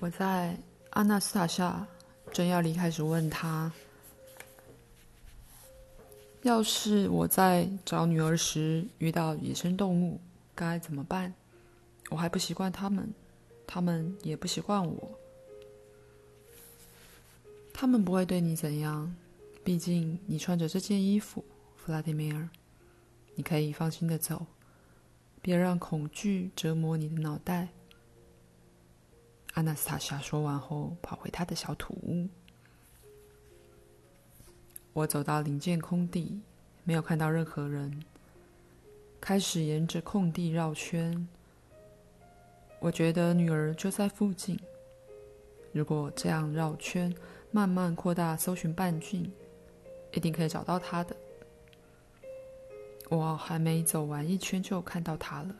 我在阿纳斯塔夏正要离开时，问他：“要是我在找女儿时遇到野生动物，该怎么办？我还不习惯他们，他们也不习惯我。他们不会对你怎样，毕竟你穿着这件衣服，弗拉迪米尔。你可以放心的走，别让恐惧折磨你的脑袋。”阿纳斯塔夏说完后，跑回他的小土屋。我走到零件空地，没有看到任何人，开始沿着空地绕圈。我觉得女儿就在附近。如果这样绕圈，慢慢扩大搜寻半径，一定可以找到她的。我还没走完一圈，就看到她了，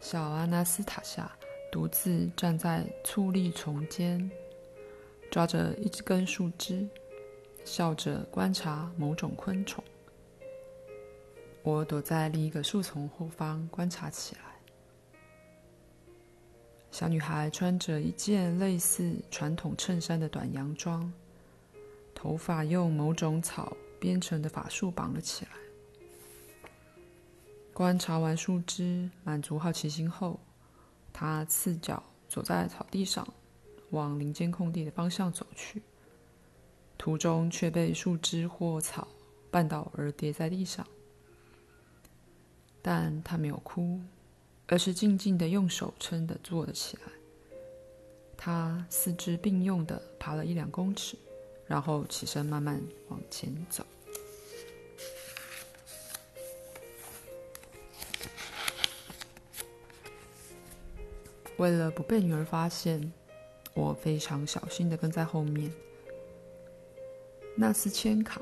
小阿纳斯塔夏。独自站在醋栗丛间，抓着一根树枝，笑着观察某种昆虫。我躲在另一个树丛后方观察起来。小女孩穿着一件类似传统衬衫的短洋装，头发用某种草编成的法束绑了起来。观察完树枝，满足好奇心后。他赤脚走在草地上，往林间空地的方向走去，途中却被树枝或草绊倒而跌在地上。但他没有哭，而是静静地用手撑地坐了起来。他四肢并用地爬了一两公尺，然后起身慢慢往前走。为了不被女儿发现，我非常小心的跟在后面。纳斯千卡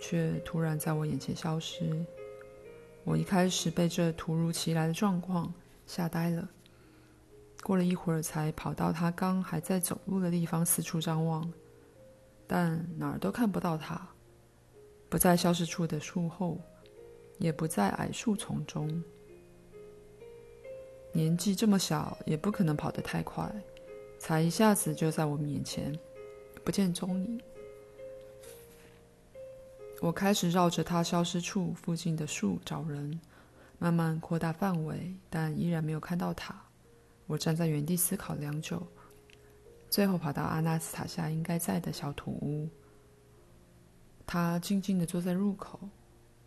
却突然在我眼前消失。我一开始被这突如其来的状况吓呆了，过了一会儿才跑到他刚还在走路的地方四处张望，但哪儿都看不到他，不在消失处的树后，也不在矮树丛中。年纪这么小，也不可能跑得太快，才一下子就在我面前，不见踪影。我开始绕着他消失处附近的树找人，慢慢扩大范围，但依然没有看到他。我站在原地思考良久，最后跑到阿纳斯塔夏应该在的小土屋。他静静地坐在入口，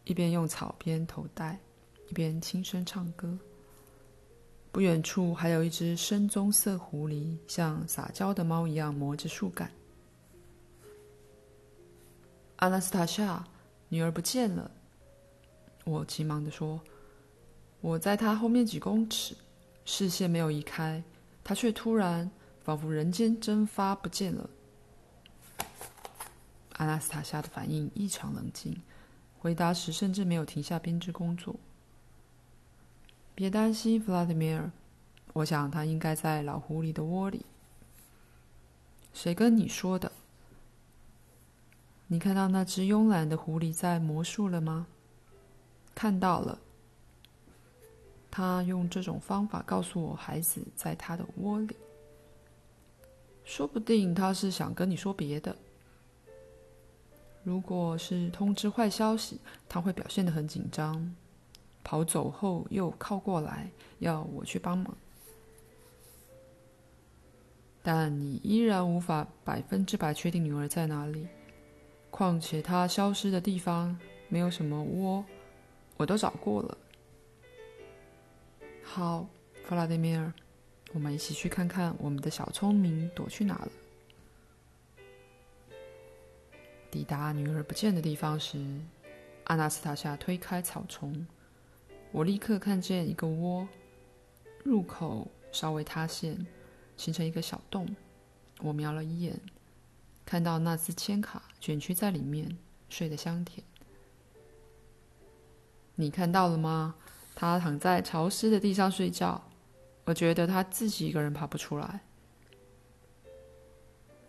一边用草编头带，一边轻声唱歌。不远处还有一只深棕色狐狸，像撒娇的猫一样磨着树干。阿纳斯塔夏，女儿不见了！我急忙地说：“我在她后面几公尺，视线没有移开，她却突然仿佛人间蒸发不见了。”阿纳斯塔夏的反应异常冷静，回答时甚至没有停下编织工作。别担心，弗拉德米尔。我想他应该在老狐狸的窝里。谁跟你说的？你看到那只慵懒的狐狸在魔术了吗？看到了。他用这种方法告诉我，孩子在他的窝里。说不定他是想跟你说别的。如果是通知坏消息，他会表现得很紧张。跑走后又靠过来，要我去帮忙。但你依然无法百分之百确定女儿在哪里。况且她消失的地方没有什么窝，我都找过了。好，弗拉迪米尔，我们一起去看看我们的小聪明躲去哪了。抵达女儿不见的地方时，阿纳斯塔夏推开草丛。我立刻看见一个窝，入口稍微塌陷，形成一个小洞。我瞄了一眼，看到那只千卡卷曲在里面，睡得香甜。你看到了吗？它躺在潮湿的地上睡觉。我觉得它自己一个人爬不出来。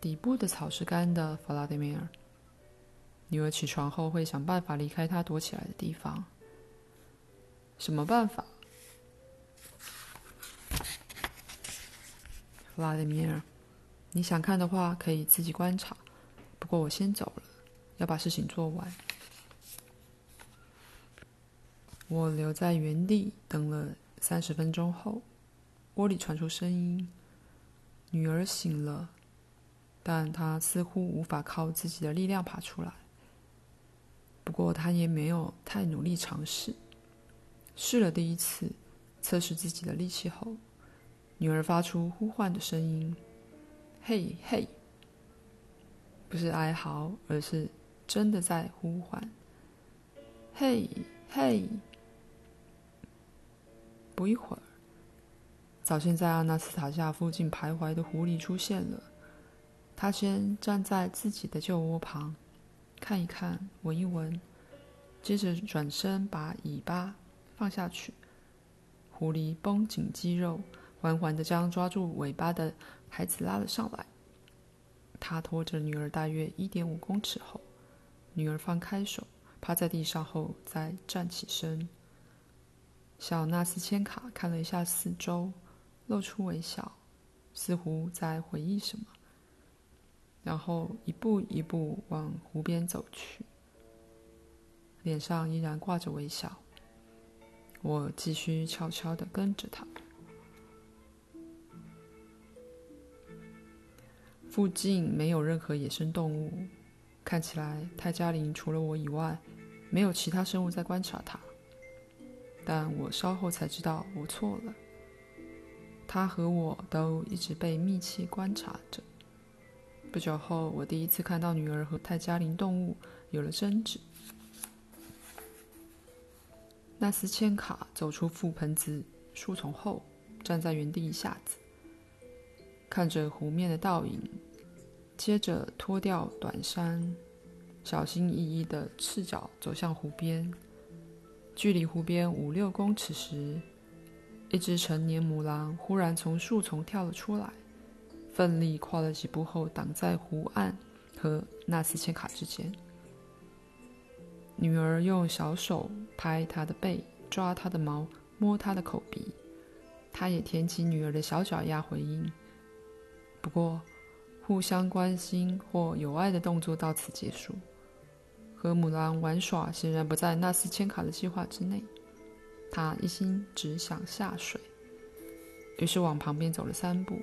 底部的草是干的，弗拉迪米尔。女儿起床后会想办法离开他躲起来的地方。什么办法？弗拉德米尔，你想看的话可以自己观察。不过我先走了，要把事情做完。我留在原地等了三十分钟后，窝里传出声音，女儿醒了，但她似乎无法靠自己的力量爬出来。不过她也没有太努力尝试。试了第一次，测试自己的力气后，女儿发出呼唤的声音：“嘿，嘿！”不是哀嚎，而是真的在呼唤：“嘿，嘿！”不一会儿，早先在阿纳斯塔夏附近徘徊的狐狸出现了。他先站在自己的旧窝旁，看一看，闻一闻，接着转身把尾巴放下去。狐狸绷紧肌肉，缓缓地将抓住尾巴的孩子拉了上来。他拖着女儿大约一点五公尺后，女儿放开手，趴在地上后再站起身。小纳斯千卡看了一下四周，露出微笑，似乎在回忆什么，然后一步一步往湖边走去，脸上依然挂着微笑。我继续悄悄地跟着他。附近没有任何野生动物，看起来泰加林除了我以外，没有其他生物在观察他。但我稍后才知道我错了。他和我都一直被密切观察着。不久后，我第一次看到女儿和泰加林动物有了争执。纳斯千卡走出覆盆子树丛后，站在原地一下子，看着湖面的倒影，接着脱掉短衫，小心翼翼地赤脚走向湖边。距离湖边五六公尺时，一只成年母狼忽然从树丛跳了出来，奋力跨了几步后挡在湖岸和纳斯千卡之间。女儿用小手拍她的背，抓她的毛，摸她的口鼻，她也舔起女儿的小脚丫回应。不过，互相关心或友爱的动作到此结束。和母狼玩耍显然不在纳斯千卡的计划之内，他一心只想下水，于是往旁边走了三步，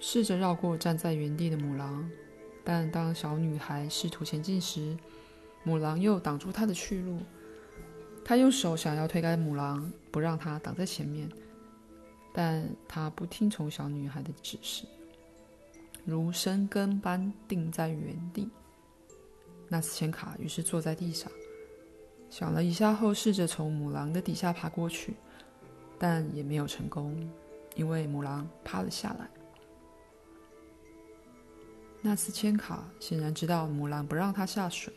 试着绕过站在原地的母狼。但当小女孩试图前进时，母狼又挡住她的去路。他用手想要推开母狼，不让她挡在前面，但她不听从小女孩的指示，如生根般定在原地。纳斯千卡于是坐在地上，想了一下后，试着从母狼的底下爬过去，但也没有成功，因为母狼趴了下来。纳斯千卡显然知道母狼不让他下水，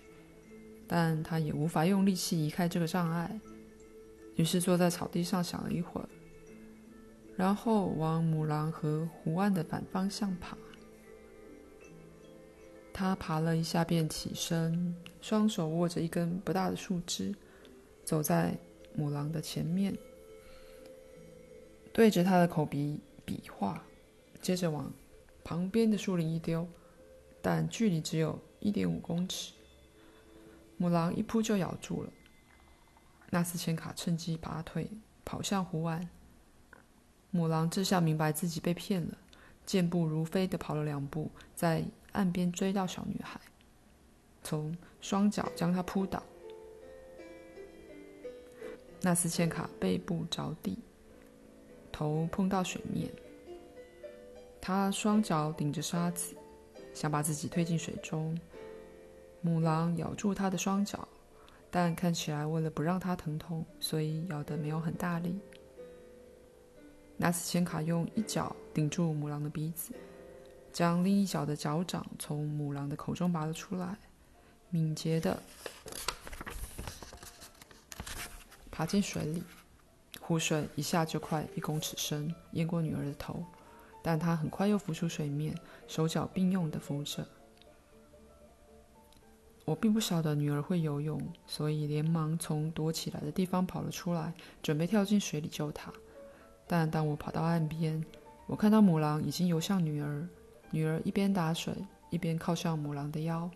但他也无法用力气移开这个障碍，于是坐在草地上想了一会儿，然后往母狼和湖岸的反方向爬。他爬了一下，便起身，双手握着一根不大的树枝，走在母狼的前面，对着他的口鼻比划，接着往旁边的树林一丢，但距离只有一点五公尺。母狼一扑就咬住了。纳斯千卡趁机拔腿跑向湖岸。母狼这下明白自己被骗了，健步如飞地跑了两步，在岸边追到小女孩，从双脚将她扑倒。纳斯千卡背部着地，头碰到水面。他双脚顶着沙子，想把自己推进水中。母狼咬住他的双脚，但看起来为了不让他疼痛，所以咬得没有很大力。纳斯显卡用一脚顶住母狼的鼻子。将另一脚的脚掌从母狼的口中拔了出来，敏捷地爬进水里。湖水一下就快一公尺深，淹过女儿的头，但她很快又浮出水面，手脚并用地浮着。我并不晓得女儿会游泳，所以连忙从躲起来的地方跑了出来，准备跳进水里救她。但当我跑到岸边，我看到母狼已经游向女儿，女儿一边打水，一边靠向母狼的腰，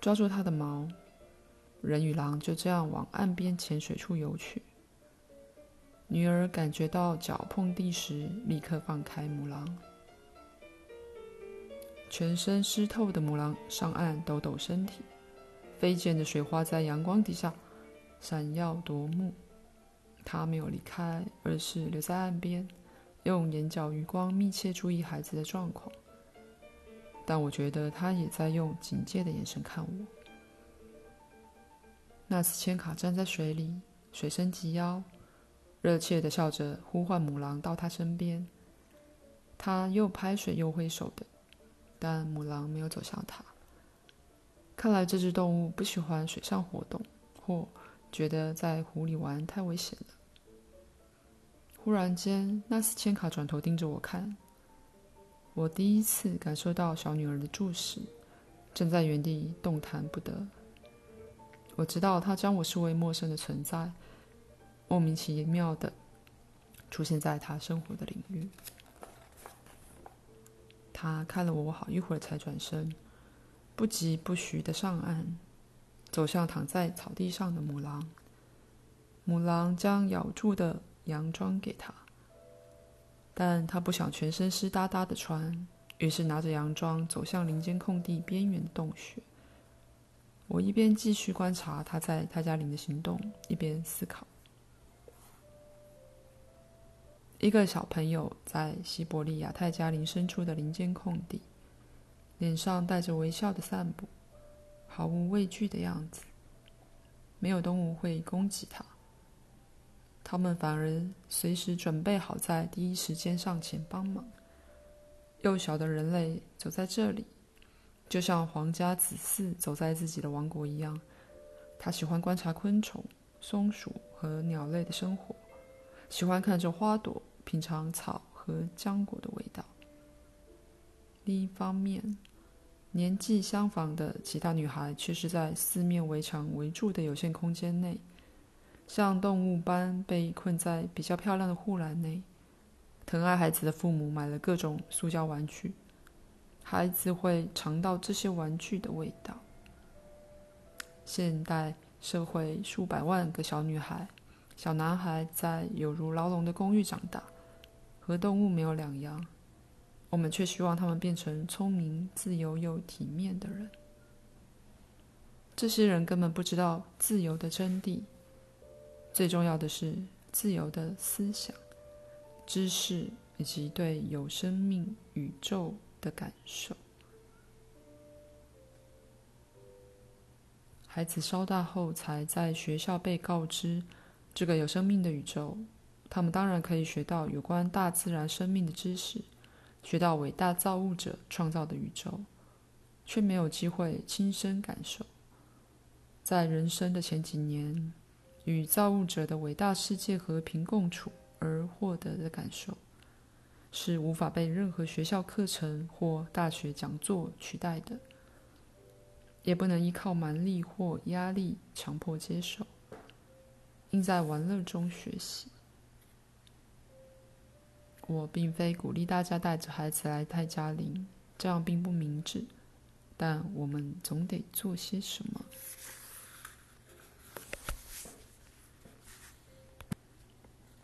抓住它的毛。人与狼就这样往岸边浅水处游去。女儿感觉到脚碰地时，立刻放开母狼。全身湿透的母狼上岸抖抖身体，飞溅的水花在阳光底下闪耀夺目。他没有离开，而是留在岸边，用眼角余光密切注意孩子的状况。但我觉得他也在用警戒的眼神看我。纳斯千卡站在水里，水深及腰，热切的笑着呼唤母狼到他身边。他又拍水又挥手的。但母狼没有走向他。看来这只动物不喜欢水上活动，或觉得在湖里玩太危险了。忽然间，纳斯千卡转头盯着我看。我第一次感受到小女儿的注视，正在原地动弹不得。我知道她将我视为陌生的存在，莫名其妙的出现在她生活的领域。他看了我好一会儿，才转身，不疾不徐的上岸，走向躺在草地上的母狼。母狼将咬住的洋装给他，但他不想全身湿哒哒的穿，于是拿着洋装走向林间空地边缘的洞穴。我一边继续观察他在泰加林的行动，一边思考。一个小朋友在西伯利亚泰加林深处的林间空地，脸上带着微笑的散步，毫无畏惧的样子。没有动物会攻击他，他们反而随时准备好在第一时间上前帮忙。幼小的人类走在这里，就像皇家子嗣走在自己的王国一样。他喜欢观察昆虫、松鼠和鸟类的生活，喜欢看着花朵。品尝草和浆果的味道。另一方面，年纪相仿的其他女孩却是在四面围墙围住的有限空间内，像动物般被困在比较漂亮的护栏内。疼爱孩子的父母买了各种塑胶玩具，孩子会尝到这些玩具的味道。现代社会数百万个小女孩、小男孩在有如牢笼的公寓长大。和动物没有两样，我们却希望他们变成聪明、自由又体面的人。这些人根本不知道自由的真谛。最重要的是自由的思想、知识以及对有生命宇宙的感受。孩子稍大后，才在学校被告知这个有生命的宇宙。他们当然可以学到有关大自然生命的知识，学到伟大造物者创造的宇宙，却没有机会亲身感受，在人生的前几年，与造物者的伟大世界和平共处而获得的感受，是无法被任何学校课程或大学讲座取代的，也不能依靠蛮力或压力强迫接受，应在玩乐中学习。我并非鼓励大家带着孩子来泰加林，这样并不明智。但我们总得做些什么。